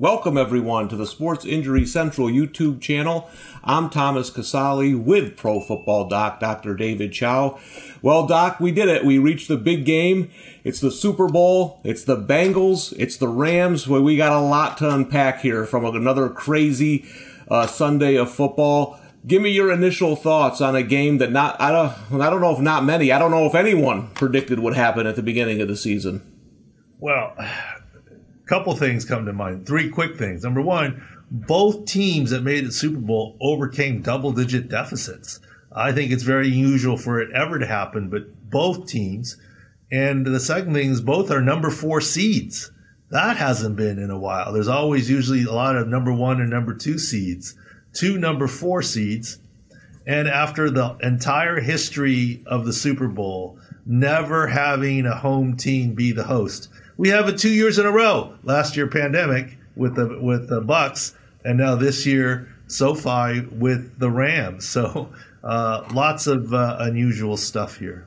Welcome, everyone, to the Sports Injury Central YouTube channel. I'm Thomas Casale with Pro Football Doc, Dr. David Chao. Well, Doc, we did it. We reached the big game. It's the Super Bowl. It's the Bengals. It's the Rams. Well, we got a lot to unpack here from another crazy uh, Sunday of football. Give me your initial thoughts on a game that not I don't I don't know if not many I don't know if anyone predicted would happen at the beginning of the season. Well, couple things come to mind. Three quick things. Number one, both teams that made the Super Bowl overcame double digit deficits. I think it's very unusual for it ever to happen, but both teams. And the second thing is both are number four seeds. That hasn't been in a while. There's always usually a lot of number one and number two seeds, two number four seeds. And after the entire history of the Super Bowl, never having a home team be the host, we have it two years in a row. Last year, pandemic with the with the Bucs, and now this year, SoFi with the Rams. So uh, lots of uh, unusual stuff here.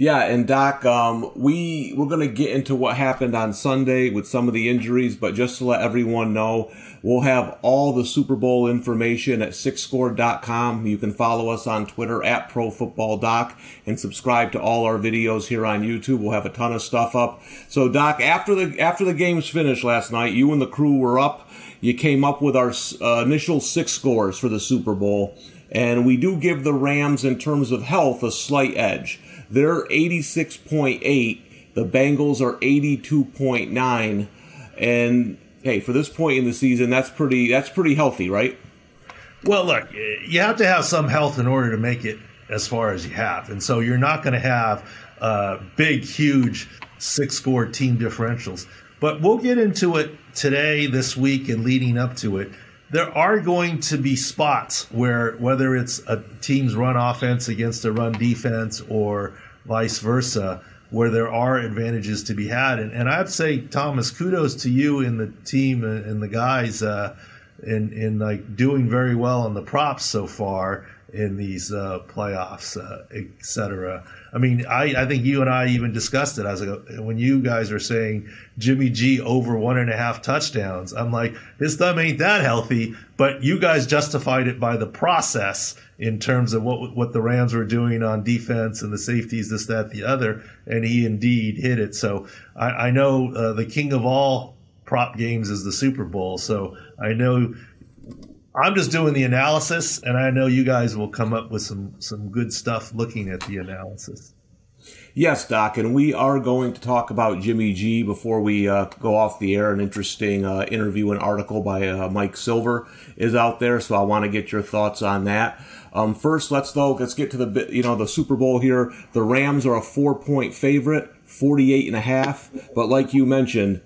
Yeah, and Doc, um, we we're gonna get into what happened on Sunday with some of the injuries, but just to let everyone know, we'll have all the Super Bowl information at SICScore.com. You can follow us on Twitter at ProFootballDoc and subscribe to all our videos here on YouTube. We'll have a ton of stuff up. So, Doc, after the after the games finished last night, you and the crew were up. You came up with our uh, initial SIC scores for the Super Bowl, and we do give the Rams, in terms of health, a slight edge. They're 86.8. The Bengals are 82.9. And hey, for this point in the season, that's pretty that's pretty healthy, right? Well, look, you have to have some health in order to make it as far as you have. And so you're not going to have uh, big, huge SIC score team differentials. But we'll get into it today, this week, and leading up to it. There are going to be spots where, whether it's a team's run offense against a run defense or vice versa, where there are advantages to be had. And, and I'd say, Thomas, kudos to you and the team and the guys uh, in, in like doing very well on the props so far in these uh, playoffs, uh, etc. I mean, I, I think you and I even discussed it as a, when you guys were saying Jimmy G over one and a half touchdowns. I'm like, his thumb ain't that healthy, but you guys justified it by the process in terms of what what the Rams were doing on defense and the safeties, this, that, the other, and he indeed hit it. So I, I know uh, the king of all prop games is the Super Bowl. So I know I'm just doing the analysis, and I know you guys will come up with some some good stuff looking at the analysis. Yes, Doc, and we are going to talk about Jimmy G before we uh, go off the air. An interesting uh, interview and article by uh, Mike Silver is out there, so I want to get your thoughts on that. Um, first, let's though let's get to the you know the Super Bowl here. The Rams are a four point favorite, 48 and a half, but like you mentioned,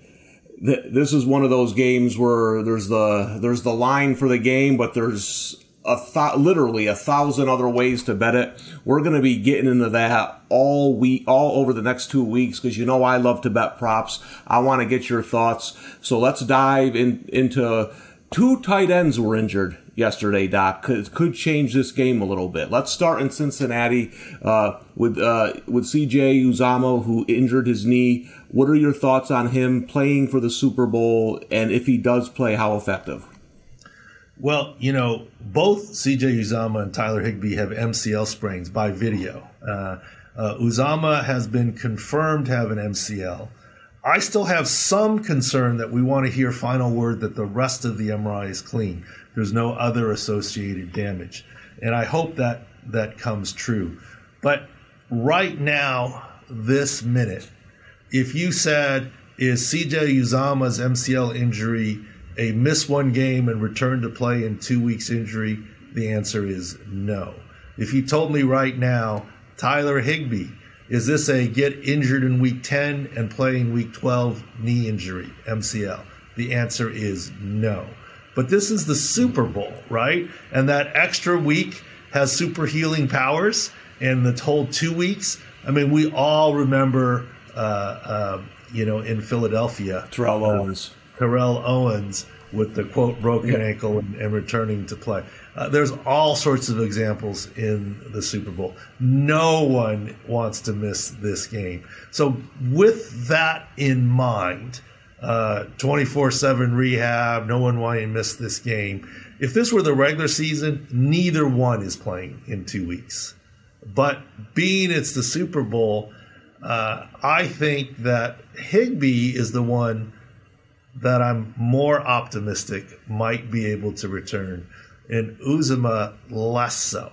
this is one of those games where there's the there's the line for the game, but there's a th- literally a thousand other ways to bet it. We're going to be getting into that all week, all over the next two weeks because you know I love to bet props. I want to get your thoughts. So let's dive in into two tight ends were injured yesterday, Doc. Could could change this game a little bit. Let's start in Cincinnati uh, with uh, with C.J. Uzomah, who injured his knee. What are your thoughts on him playing for the Super Bowl, and if he does play, how effective? Well, you know, both CJ Uzomah and Tyler Higbee have MCL sprains by video. Uh, uh, Uzomah has been confirmed to have an MCL. I still have some concern that we want to hear final word that the rest of the MRI is clean. There's no other associated damage. And I hope that that comes true. But right now, this minute, if you said, is CJ Uzomah's MCL injury a miss one game and return to play in two weeks injury? The answer is no. If you told me right now, Tyler Higbee, is this a get injured in week 10 and play in week 12 knee injury, MCL? The answer is no. But this is the Super Bowl, right? And that extra week has super healing powers. And the whole two weeks, I mean, we all remember, uh, uh, you know, in Philadelphia, Terrell Owens. Terrell Owens with the quote broken yeah. ankle and, and, returning to play. Uh, there's all sorts of examples in the Super Bowl. No one wants to miss this game. So, with that in mind, 24 uh, 7 rehab, no one wanting to miss this game. If this were the regular season, neither one is playing in two weeks. But being it's the Super Bowl, uh, I think that Higbee is the one that I'm more optimistic might be able to return, and Uzomah less so.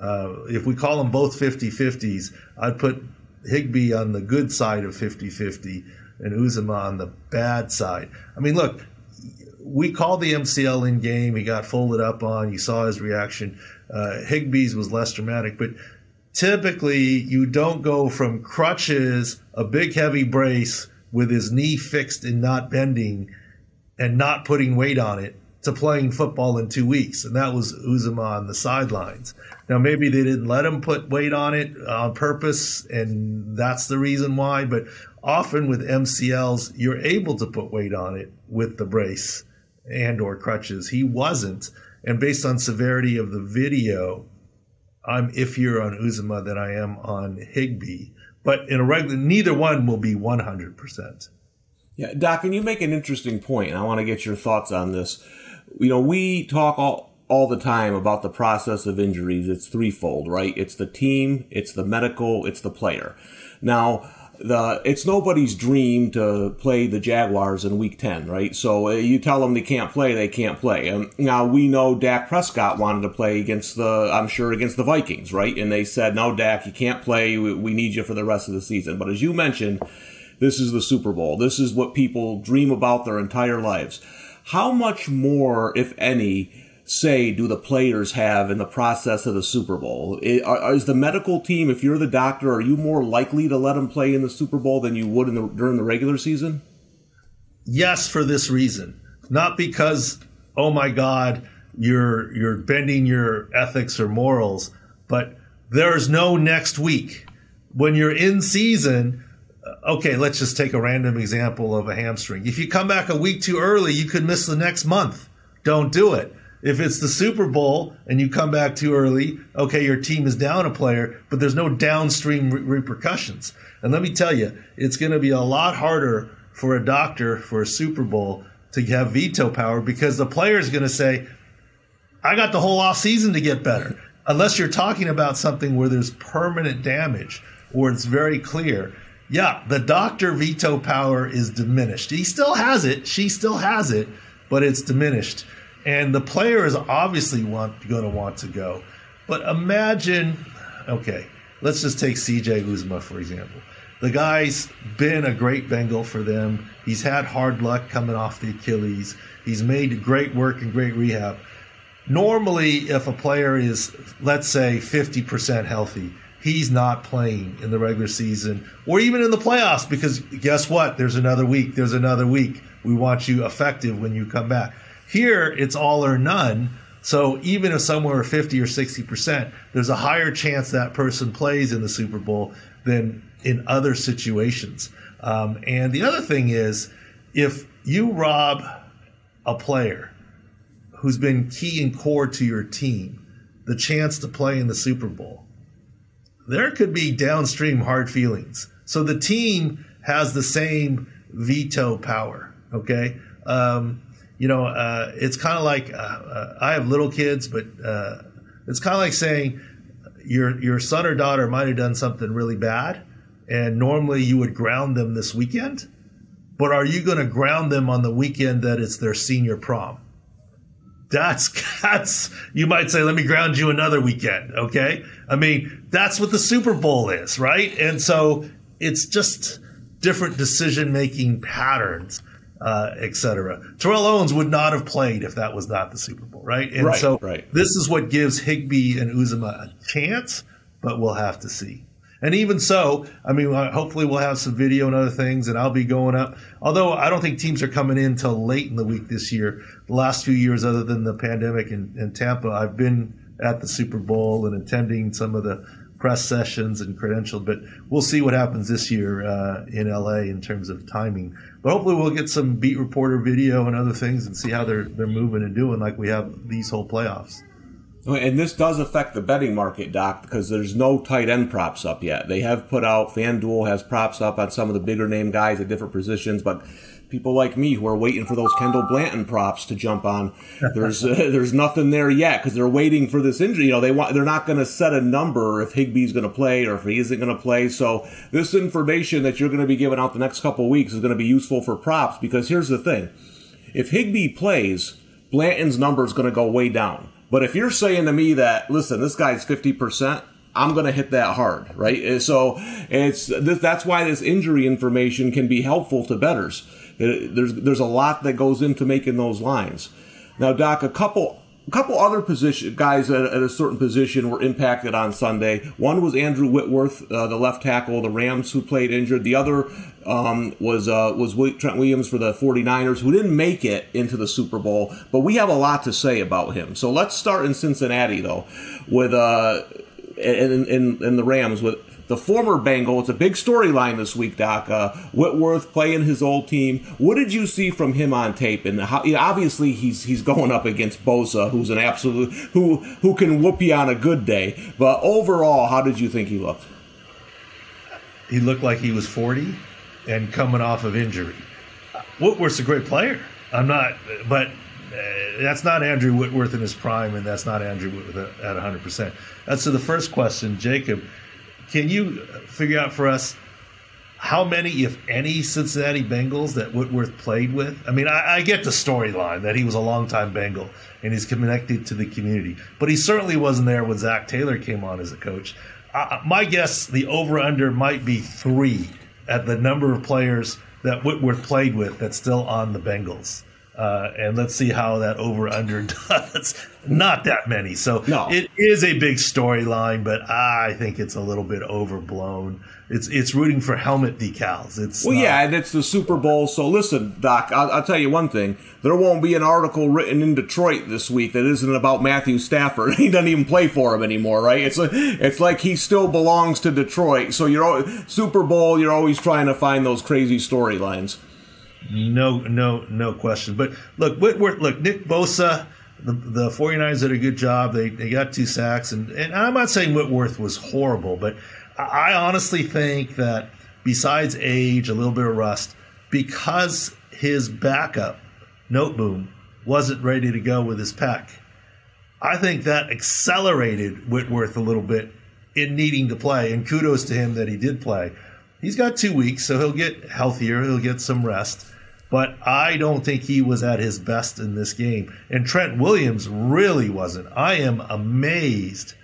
Uh, if we call them both 50 50s, I'd put Higbee on the good side of 50 50 and Uzomah on the bad side. I mean, look, we called the MCL in game. He got folded up on. You saw his reaction. Uh, Higbee's was less dramatic, but typically you don't go from crutches, a big heavy brace with his knee fixed and not bending and not putting weight on it to playing football in two weeks. And that was Uzomah on the sidelines. Now, maybe they didn't let him put weight on it on purpose, and that's the reason why. But often with MCLs, you're able to put weight on it with the brace and or crutches. He wasn't. And based on severity of the video, I'm iffier on Uzomah than I am on Higbee. But in a regular, neither one will be 100%. Yeah, Doc, and you make an interesting point, and I want to get your thoughts on this. You know, we talk all, all the time about the process of injuries. It's threefold, right? It's the team, it's the medical, it's the player. Now, the it's nobody's dream to play the Jaguars in Week Ten, right? So uh, you tell them they can't play, they can't play. And now we know Dak Prescott wanted to play against the, I'm sure against the Vikings, right? And they said, no, Dak, you can't play. We, we need you for the rest of the season. But as you mentioned, this is the Super Bowl. This is what people dream about their entire lives. How much more, if any? say do the players have in the process of the Super Bowl? Is the medical team, if you're the doctor, are you more likely to let them play in the Super Bowl than you would the, during the regular season? Yes, for this reason. Not because, oh my God, you're you're bending your ethics or morals, but there's no next week. When you're in season, Uh, okay, let's just take a random example of a hamstring. If you come back a week too early, you could miss the next month. Don't do it. If it's the Super Bowl and you come back too early, okay, your team is down a player, but there's no downstream re- repercussions. And let me tell you, it's going to be a lot harder for a doctor for a Super Bowl to have veto power because the player is going to say, I got the whole off season to get better. Unless you're talking about something where there's permanent damage or it's very clear. Yeah, the doctor veto power is diminished. He still has it. She still has it, but it's diminished and the player is obviously want going to want to go. But imagine, okay, let's just take C.J. Uzomah for example. The guy's been a great Bengal for them. He's had hard luck coming off the Achilles. He's made great work and great rehab. Normally, if a player is, let's say, 50% healthy, he's not playing in the regular season or even in the playoffs because guess what? There's another week. There's another week. We want you effective when you come back. Here, it's all or none. So even if someone somewhere 50 or 60%, there's a higher chance that person plays in the Super Bowl than in other situations. Um, and the other thing is, if you rob a player who's been key and core to your team the chance to play in the Super Bowl, there could be downstream hard feelings. So the team has the same veto power. Okay. Um, you know, uh, it's kind of like uh, uh, I have little kids, but uh, it's kind of like saying your your son or daughter might have done something really bad, and normally you would ground them this weekend, but are you going to ground them on the weekend that it's their senior prom? That's that's you might say, let me ground you another weekend, okay? I mean, that's what the Super Bowl is, right? And so it's just different decision making patterns uh, etc. Terrell Owens would not have played if that was not the Super Bowl, right? And right, so right. this is what gives Higbee and Uzomah a chance, but we'll have to see. And even so, I mean, uh, hopefully we'll have some video and other things, and I'll be going up. Although I don't think teams are coming in till late in the week this year. The last few years, other than the pandemic in, in Tampa, I've been at the Super Bowl and attending some of the press sessions and credentialed. But we'll see what happens this year uh, in LA in terms of timing. But hopefully we'll get some beat reporter video and other things and see how they're they're moving and doing like we have these whole playoffs. And this does affect the betting market, Doc, because there's no tight end props up yet. They have put out FanDuel has props up on some of the bigger name guys at different positions, but people like me who are waiting for those Kendall Blanton props to jump on. There's uh, there's nothing there yet because they're waiting for this injury. You know, they want they're not going to set a number if Higbee's going to play or if he isn't going to play. So this information that you're going to be giving out the next couple of weeks is going to be useful for props because here's the thing: if Higby plays, Blanton's number is going to go way down. But if you're saying to me that listen, this guy's fifty percent. I'm going to hit that hard, right? So it's that's why this injury information can be helpful to betters there's there's a lot that goes into making those lines. Now, Doc, a couple a couple other position guys at, at, a certain position were impacted on Sunday. One was Andrew Whitworth, uh, the left tackle of the Rams, who played injured. The other um, was uh, was Trent Williams for the 49ers, who didn't make it into the Super Bowl. But we have a lot to say about him. So let's start in Cincinnati, though, with uh, in, in, in the Rams with the former Bengal. It's a big storyline this week, Doc. Uh, Whitworth playing his old team. What did you see from him on tape? And how, you know, obviously he's he's going up against Bosa, who's an absolute who who can whoop you on a good day. But overall, how did you think he looked? He looked like he was forty and coming off of injury. Whitworth's a great player. I'm not, but uh, that's not Andrew Whitworth in his prime, and that's not Andrew Whitworth at 100. percent That's to the first question, Jacob. Can you figure out for us how many, if any, Cincinnati Bengals that Whitworth played with? I mean, I, I get the storyline that he was a longtime Bengal and he's connected to the community, but he certainly wasn't there when Zac Taylor came on as a coach. Uh, my guess, the over under might be three at the number of players that Whitworth played with that's still on the Bengals. Uh, and let's see how that over under does. Not that many, so no. it is a big storyline, but I think it's a little bit overblown. It's it's rooting for helmet decals. It's well, not, yeah, and it's the Super Bowl. So listen, Doc, I'll, I'll, tell you one thing: there won't be an article written in Detroit this week that isn't about Matthew Stafford. he doesn't even play for him anymore, right? It's like, it's like he still belongs to Detroit. So you're Super Bowl, you're always trying to find those crazy storylines. No, no, no question. But look, Whitworth, look, Nick Bosa, the, the 49ers did a good job. They, they got two sacks. And, and I'm not saying Whitworth was horrible, but I honestly think that besides age, a little bit of rust, because his backup, Noteboom, wasn't ready to go with his pack, I think that accelerated Whitworth a little bit in needing to play. And kudos to him that he did play. He's got two weeks, so he'll get healthier. He'll get some rest. But I don't think he was at his best in this game. And Trent Williams really wasn't. I am amazed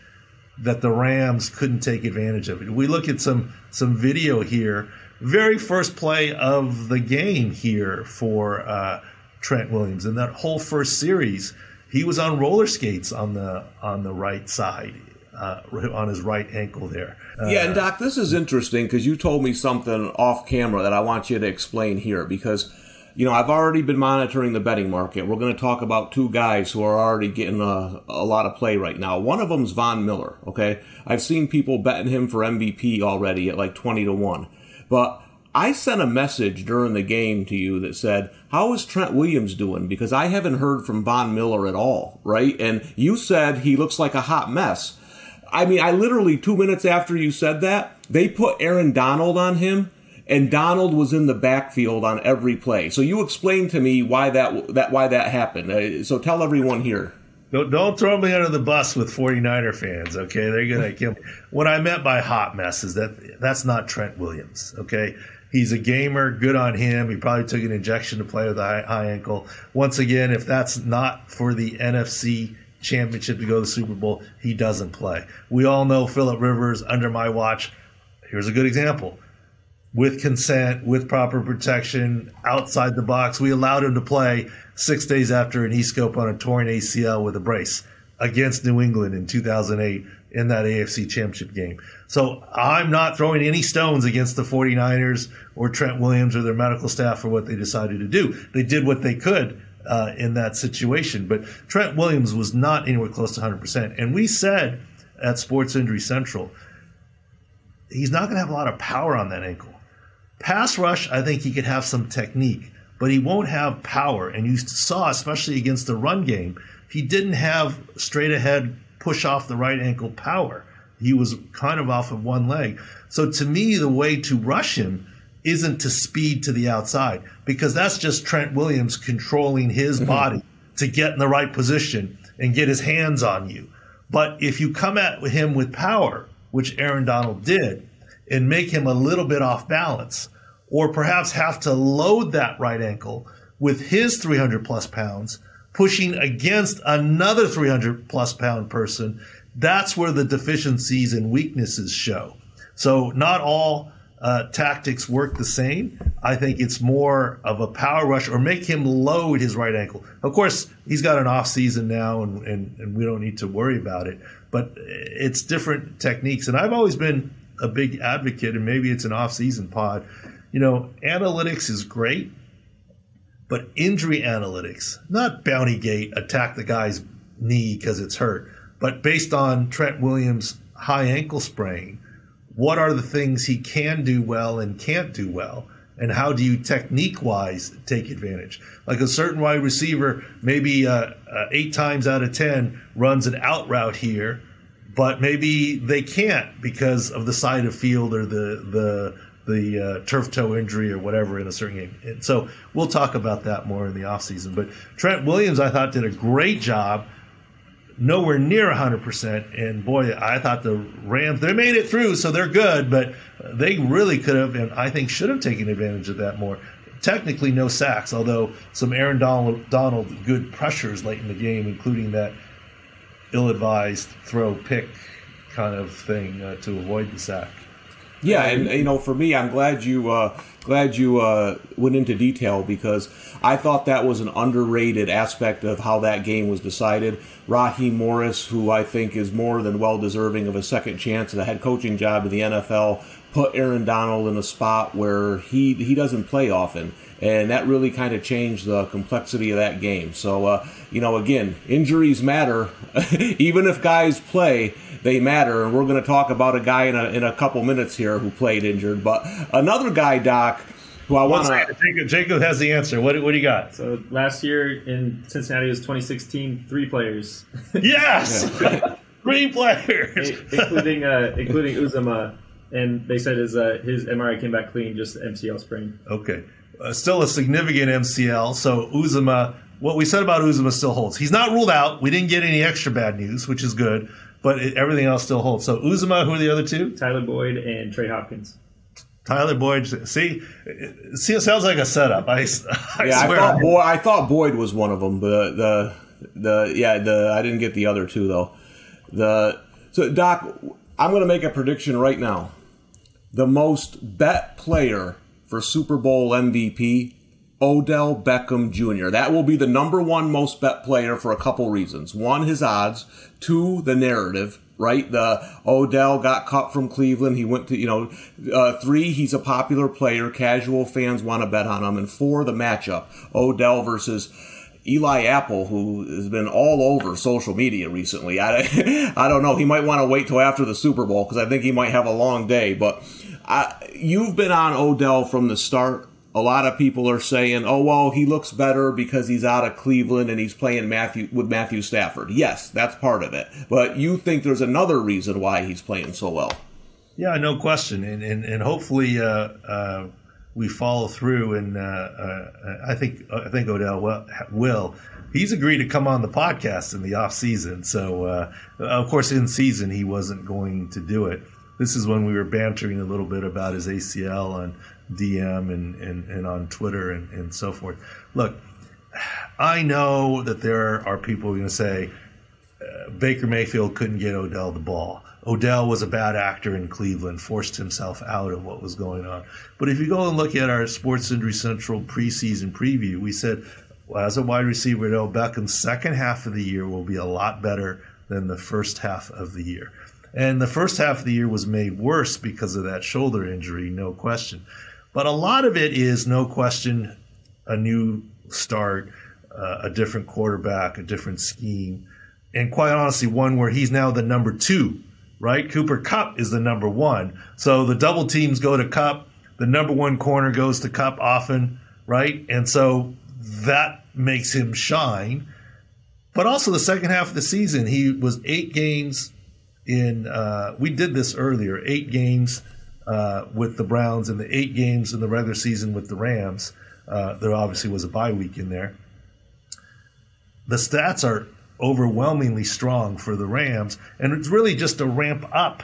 that the Rams couldn't take advantage of it. We look at some some video here. Very first play of the game here for uh, Trent Williams, and that whole first series, he was on roller skates on the on the right side uh, on his right ankle there. Uh, yeah, and Doc, this is interesting because you told me something off camera that I want you to explain here because. You know, I've already been monitoring the betting market. We're going to talk about two guys who are already getting a, a lot of play right now. One of them's Von Miller, okay? I've seen people betting him for MVP already at like 20 to 1. But I sent a message during the game to you that said, How is Trent Williams doing? Because I haven't heard from Von Miller at all, right? And you said he looks like a hot mess. I mean, I literally two minutes after you said that, they put Aaron Donald on him, and Donald was in the backfield on every play. So you explain to me why that that why that happened. Uh, so tell everyone here. Don't, don't throw me under the bus with 49er fans, okay? They're gonna kill. Me. What I meant by hot mess is that that's not Trent Williams, okay? He's a gamer. Good on him. He probably took an injection to play with a high, high ankle. Once again, if that's not for the NFC championship to go to the Super Bowl, he doesn't play. We all know Philip Rivers under my watch. Here's a good example. With consent, with proper protection, outside the box, we allowed him to play six days after an e-scope on a torn ACL with a brace against New England in 2008 in that AFC championship game. So I'm not throwing any stones against the 49ers or Trent Williams or their medical staff for what they decided to do. They did what they could uh, in that situation. But Trent Williams was not anywhere close to 100%. And we said at Sports Injury Central, he's not going to have a lot of power on that ankle. Pass rush, I think he could have some technique, but he won't have power. And you saw, especially against the run game, he didn't have straight ahead push off the right ankle power. He was kind of off of one leg. So to me, the way to rush him isn't to speed to the outside because that's just Trent Williams controlling his mm-hmm. body to get in the right position and get his hands on you. But if you come at him with power, which Aaron Donald did, and make him a little bit off balance, or perhaps have to load that right ankle with his 300 plus pounds, pushing against another 300 plus pound person, that's where the deficiencies and weaknesses show. So, not all uh, tactics work the same. I think it's more of a power rush or make him load his right ankle. Of course, he's got an off season now, and, and, and we don't need to worry about it. But it's different techniques, and I've always been a big advocate, and maybe it's an off season pod. You know, analytics is great, but injury analytics, not bounty gate, attack the guy's knee because it's hurt, but based on Trent Williams' high ankle sprain what are the things he can do well and can't do well and how do you technique wise take advantage like a certain wide receiver maybe uh, uh, eight times out of ten runs an out route here but maybe they can't because of the side of field or the the the uh, turf toe injury or whatever in a certain game. And so we'll talk about that more in the offseason. But Trent Williams, I thought, did a great job nowhere near 100%. And boy, I thought the Rams, they made it through, so they're good, but they really could have, and I think should have taken advantage of that more. Technically, no sacks, although some Aaron Donald, Donald good pressures late in the game, including that ill advised throw pick kind of thing uh, to avoid the sack. Yeah, and you know, for me, I'm glad you uh, glad you uh, went into detail because I thought that was an underrated aspect of how that game was decided. Raheem Morris, who I think is more than well deserving of a second chance at a head coaching job in the NFL, put Aaron Donald in a spot where he he doesn't play often, and that really kind of changed the complexity of that game. So, uh, you know, again, injuries matter, even if guys play they matter. And we're going to talk about a guy in a, in a couple minutes here who played injured. But another guy, Doc, who I want to. Jacob, Jacob has the answer. What, what do you got? So last year in Cincinnati was 2016, three players. Yes! three players! including, uh, including Uzomah. And they said his, uh, his MRI came back clean, just MCL sprain. Okay. Uh, still a significant MCL. So Uzomah, what we said about Uzomah still holds. He's not ruled out. We didn't get any extra bad news, which is good but it, everything else still holds. So Uzomah, who are the other two? Tyler Boyd and Trey Hopkins. Tyler Boyd. See, see, it sounds like a setup. I, I yeah, swear. I thought Boyd. I thought Boyd was one of them. But the the yeah the I didn't get the other two though. The so Doc, I'm going to make a prediction right now. The most bet player for Super Bowl MVP Odell Beckham Jr. That will be the number one most bet player for a couple reasons. One, his odds. Two, the narrative, right? The Odell got cut from Cleveland. He went to, you know, uh, three, he's a popular player. Casual fans want to bet on him. And four, the matchup. Odell versus Eli Apple, who has been all over social media recently. I, I don't know. He might want to wait till after the Super Bowl because I think he might have a long day. But I, you've been on Odell from the start a lot of people are saying, "Oh well, he looks better because he's out of Cleveland and he's playing Matthew with Matthew Stafford." Yes, that's part of it. But you think there's another reason why he's playing so well? Yeah, no question, and and, and hopefully uh, uh, we follow through. And uh, uh I think I think Odell will. He's agreed to come on the podcast in the off season. So uh, of course, in season he wasn't going to do it. This is when we were bantering a little bit about his ACL and DM and, and, and on Twitter and, and so forth. Look, I know that there are people going to say uh, Baker Mayfield couldn't get Odell the ball. Odell was a bad actor in Cleveland, forced himself out of what was going on. But if you go and look at our Sports Injury Central preseason preview, we said well, as a wide receiver, Odell Beckham's second half of the year will be a lot better than the first half of the year. And the first half of the year was made worse because of that shoulder injury, no question. But a lot of it is, no question, a new start, uh, a different quarterback, a different scheme, and quite honestly, one where he's now the number two, right? Cooper Kupp is the number one. So the double teams go to Kupp. the number one corner goes to Kupp often, right? And so that makes him shine. But also the second half of the season, he was eight games in. Uh, we did this earlier, eight games uh, with the Browns and the eight games in the regular season with the Rams. Uh, there obviously was a bye week in there. The stats are overwhelmingly strong for the Rams, and it's really just a ramp up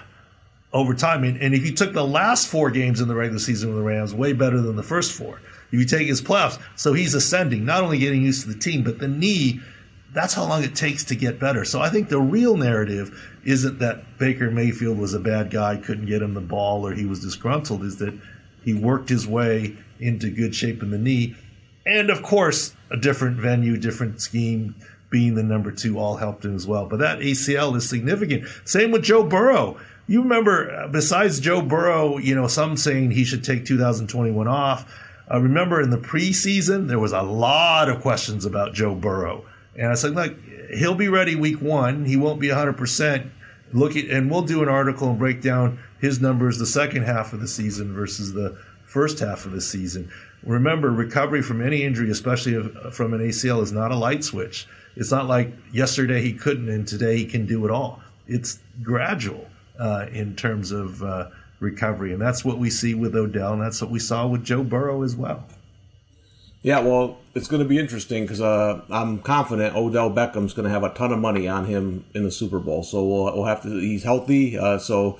over time. And, and if you took the last four games in the regular season with the Rams, way better than the first four. If you take his playoffs, so he's ascending, not only getting used to the team, but the knee that's how long it takes to get better. So I think the real narrative isn't that Baker Mayfield was a bad guy, couldn't get him the ball, or he was disgruntled, is that he worked his way into good shape in the knee. And of course, a different venue, different scheme, being the number two all helped him as well. But that ACL is significant. Same with Joe Burrow. You remember, uh, besides Joe Burrow, you know, some saying he should take 2021 off. Uh, remember in the preseason, there was a lot of questions about Joe Burrow and I said, look, he'll be ready week one. He won't be 100%. Look at, and we'll do an article and break down his numbers the second half of the season versus the first half of the season. Remember, recovery from any injury, especially from an ACL, is not a light switch. It's not like yesterday he couldn't and today he can do it all. It's gradual uh, in terms of uh, recovery. And that's what we see with Odell, and that's what we saw with Joe Burrow as well. Yeah, well, it's going to be interesting because uh, I'm confident Odell Beckham's going to have a ton of money on him in the Super Bowl. So we'll, we'll have to. He's healthy, uh, so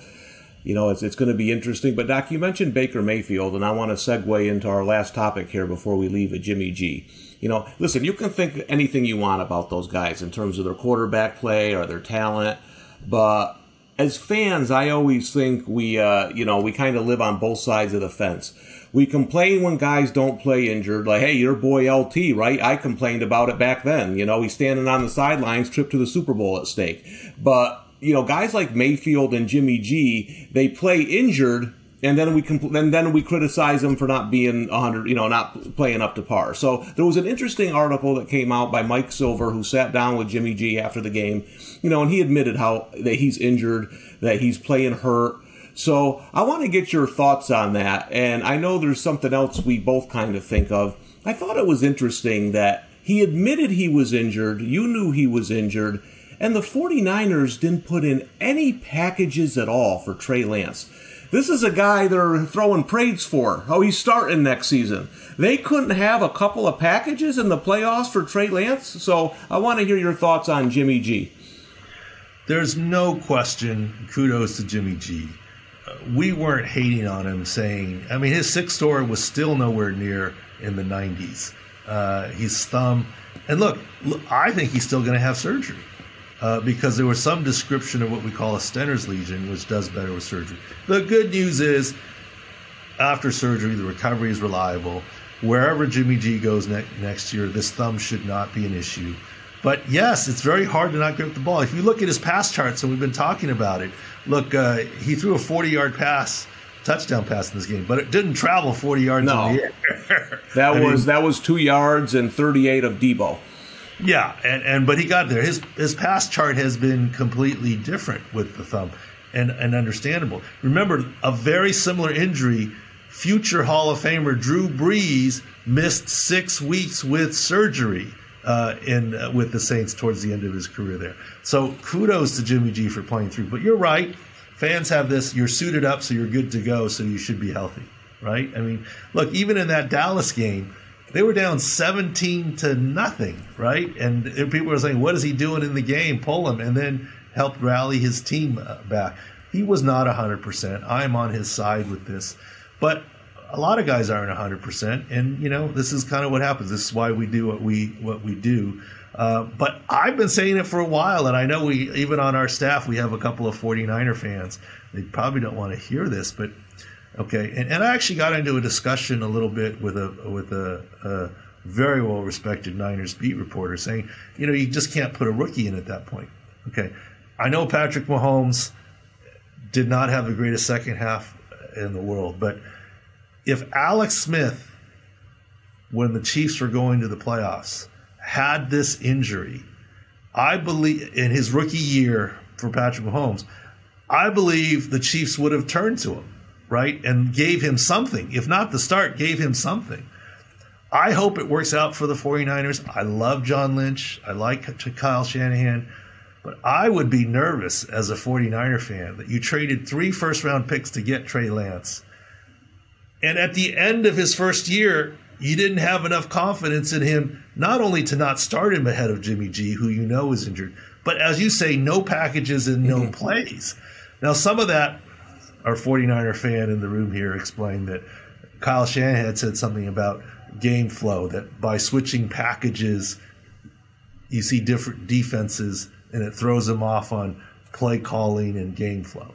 you know it's it's going to be interesting. But Doc, you mentioned Baker Mayfield, and I want to segue into our last topic here before we leave at Jimmy G. You know, listen, you can think anything you want about those guys in terms of their quarterback play or their talent, but as fans, I always think we, uh, you know, we kind of live on both sides of the fence we complain when guys don't play injured, like, hey, your boy LT, right? I complained about it back then. You know, he's standing on the sidelines, trip to the Super Bowl at stake. But, you know, guys like Mayfield and Jimmy G, they play injured and then we compl- and then we criticize them for not being 100 you know not playing up to par so there was an interesting article that came out by mike silver who sat down with jimmy g after the game you know and he admitted how that he's injured that he's playing hurt so I want to get your thoughts on that. And I know there's something else we both kind of think of. I thought it was interesting that he admitted he was injured. You knew he was injured. And the 49ers didn't put in any packages at all for Trey Lance. This is a guy they're throwing praise for. Oh, he's starting next season. They couldn't have a couple of packages in the playoffs for Trey Lance. So I want to hear your thoughts on Jimmy G. There's no question. Kudos to Jimmy G we weren't hating on him, saying, I mean, his SIC score was still nowhere near in the 90s. Uh, his thumb, and look, look I think he's still going to have surgery uh, because there was some description of what we call a Stener's lesion, which does better with surgery. The good news is, after surgery, the recovery is reliable. Wherever Jimmy G goes ne- next year, this thumb should not be an issue. But yes, it's very hard to not grip the ball. If you look at his pass charts, and we've been talking about it, look, uh, he threw a 40 yard pass, touchdown pass in this game, but it didn't travel 40 yards no. in the air. that I was mean, that was two yards and 38 of Deebo. Yeah, and, and but he got there. His his pass chart has been completely different with the thumb, and and understandable. Remember, a very similar injury. Future Hall of Famer Drew Brees missed six weeks with surgery uh, in uh, with the Saints towards the end of his career there. So kudos to Jimmy G for playing through. But you're right, fans have this: you're suited up, so you're good to go, so you should be healthy, right? I mean, look, even in that Dallas game, they were down 17 to nothing, right? And people were saying, "What is he doing in the game? Pull him!" And then helped rally his team uh, back. He was not 100%. I'm on his side with this. But a lot of guys aren't 100% and you know this is kind of what happens this is why we do what we what we do uh, but i've been saying it for a while and i know we even on our staff we have a couple of 49er fans they probably don't want to hear this but okay and, and i actually got into a discussion a little bit with a with a, a very well respected niners beat reporter saying you know you just can't put a rookie in at that point okay i know patrick mahomes did not have the greatest second half in the world. But if Alex Smith, when the Chiefs were going to the playoffs, had this injury, I believe in his rookie year for Patrick Mahomes, I believe the Chiefs would have turned to him, right, and gave him something. If not the start, gave him something. I hope it works out for the 49ers. I love John Lynch. I like Kyle Shanahan. But I would be nervous as a 49er fan that you traded three first round picks to get Trey Lance. And at the end of his first year, you didn't have enough confidence in him, not only to not start him ahead of Jimmy G, who you know is injured, but as you say, no packages and no mm-hmm. plays. Now, some of that, our 49er fan in the room here explained that Kyle Shanahan said something about game flow, that by switching packages, you see different defenses and it throws them off on play calling and game flow.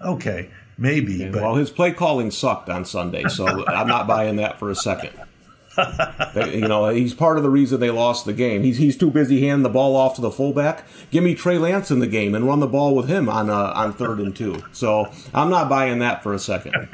Okay, maybe. but well, his play calling sucked on Sunday, so I'm not buying that for a second. You know, he's part of the reason they lost the game. He's he's too busy handing the ball off to the fullback. Give me Trey Lance in the game and run the ball with him on uh, on third and two. So I'm not buying that for a second.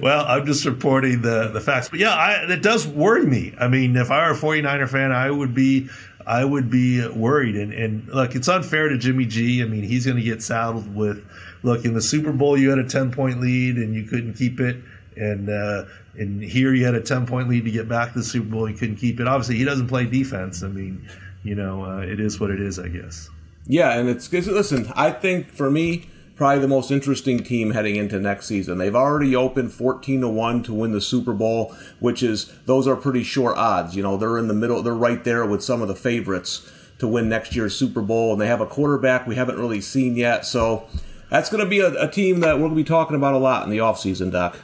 well, I'm just reporting the the facts. But yeah, I, it does worry me. I mean, if I were a 49er fan, I would be I would be worried. And, and look, it's unfair to Jimmy G. I mean, he's going to get saddled with. Look, in the Super Bowl, you had a 10 point lead and you couldn't keep it. And uh, and here you had a 10 point lead to get back to the Super Bowl. You couldn't keep it. Obviously, he doesn't play defense. I mean, you know, uh, it is what it is, I guess. Yeah, and it's listen. I think for me, probably the most interesting team heading into next season. They've already opened 14 to 1 to win the Super Bowl, which is those are pretty short odds. You know, they're in the middle, they're right there with some of the favorites to win next year's Super Bowl and they have a quarterback we haven't really seen yet. So that's going to be a, a team that we're going to be talking about a lot in the offseason, Doc.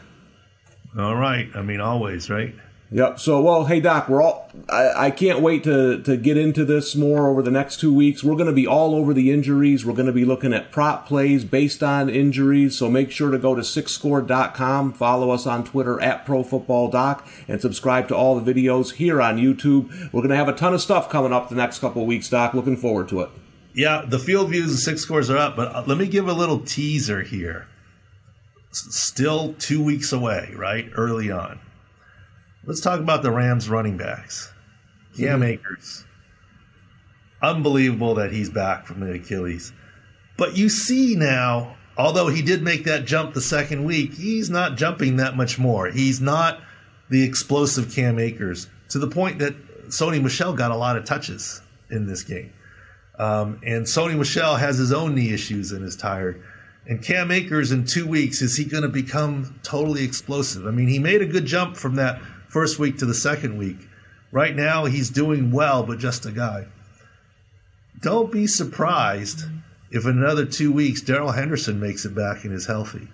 All right. I mean, always, right? Yep. So, well, hey Doc, we're all. I, I can't wait to to get into this more over the next two weeks. We're going to be all over the injuries. We're going to be looking at prop plays based on injuries. So make sure to go to SICScore.com, follow us on Twitter at ProFootballDoc, and subscribe to all the videos here on YouTube. We're going to have a ton of stuff coming up the next couple of weeks, Doc. Looking forward to it. Yeah, the field views and SIC scores are up, but uh, let me give a little teaser here. Still two weeks away, right? Early on Let's talk about the Rams running backs. Cam mm-hmm. Akers. Unbelievable that he's back from the Achilles. But you see now, although he did make that jump the second week, he's not jumping that much more. He's not the explosive Cam Akers to the point that Sony Michel got a lot of touches in this game. Um, and Sony Michel has his own knee issues and is tired. And Cam Akers in two weeks, is he going to become totally explosive? I mean, he made a good jump from that first week to the second week. Right now, he's doing well, but just a guy. Don't be surprised if in another two weeks Darrell Henderson makes it back and is healthy.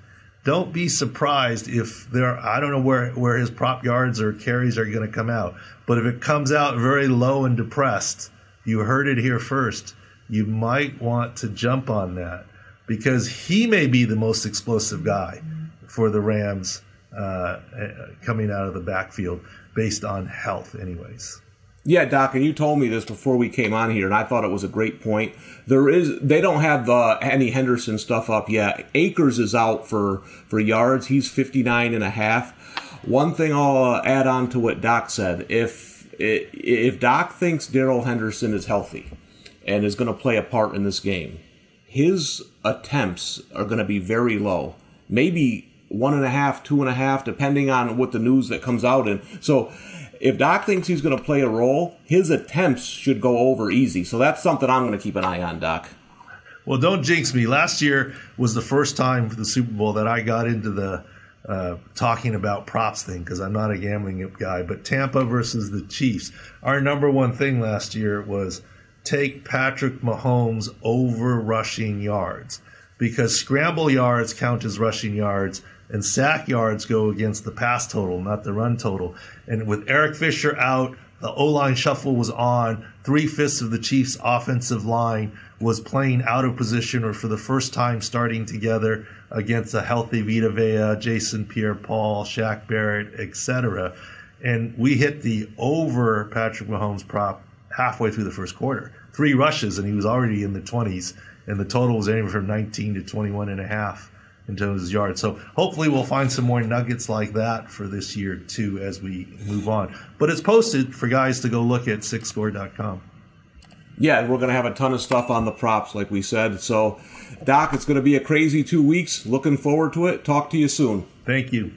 Don't be surprised if there. I don't know where where his prop yards or carries are going to come out, but if it comes out very low and depressed, you heard it here first. You might want to jump on that because he may be the most explosive guy for the Rams uh, coming out of the backfield based on health, anyways. Yeah, Doc, and you told me this before we came on here, and I thought it was a great point. There is they don't have the Andy Henderson stuff up yet. Akers is out for for yards. He's 59 and a half. One thing I'll uh, add on to what Doc said: if if Doc thinks Darrell Henderson is healthy and is going to play a part in this game, his attempts are going to be very low. Maybe one and a half, two and a half, depending on what the news that comes out. And so if Doc thinks he's going to play a role, his attempts should go over easy. So that's something I'm going to keep an eye on, Doc. Well, don't jinx me. Last year was the first time for the Super Bowl that I got into the uh, talking about props thing because I'm not a gambling guy. But Tampa versus the Chiefs, our number one thing last year was take Patrick Mahomes over rushing yards because scramble yards count as rushing yards and sack yards go against the pass total, not the run total. And with Eric Fisher out, the O line shuffle was on. Three fifths of the Chiefs' offensive line was playing out of position or for the first time starting together against a healthy Vita Vea, Jason Pierre Paul, Shaq Barrett, etc. And we hit the over Patrick Mahomes prop halfway through the first quarter. Three rushes, and he was already in the 20s, and the total was anywhere from 19 to 21 and a half in terms of his yards. So hopefully we'll find some more nuggets like that for this year too as we move on. But it's posted for guys to go look at SICScore.com. Yeah, we're going to have a ton of stuff on the props, like we said. So, Doc, it's going to be a crazy two weeks. Looking forward to it. Talk to you soon. Thank you.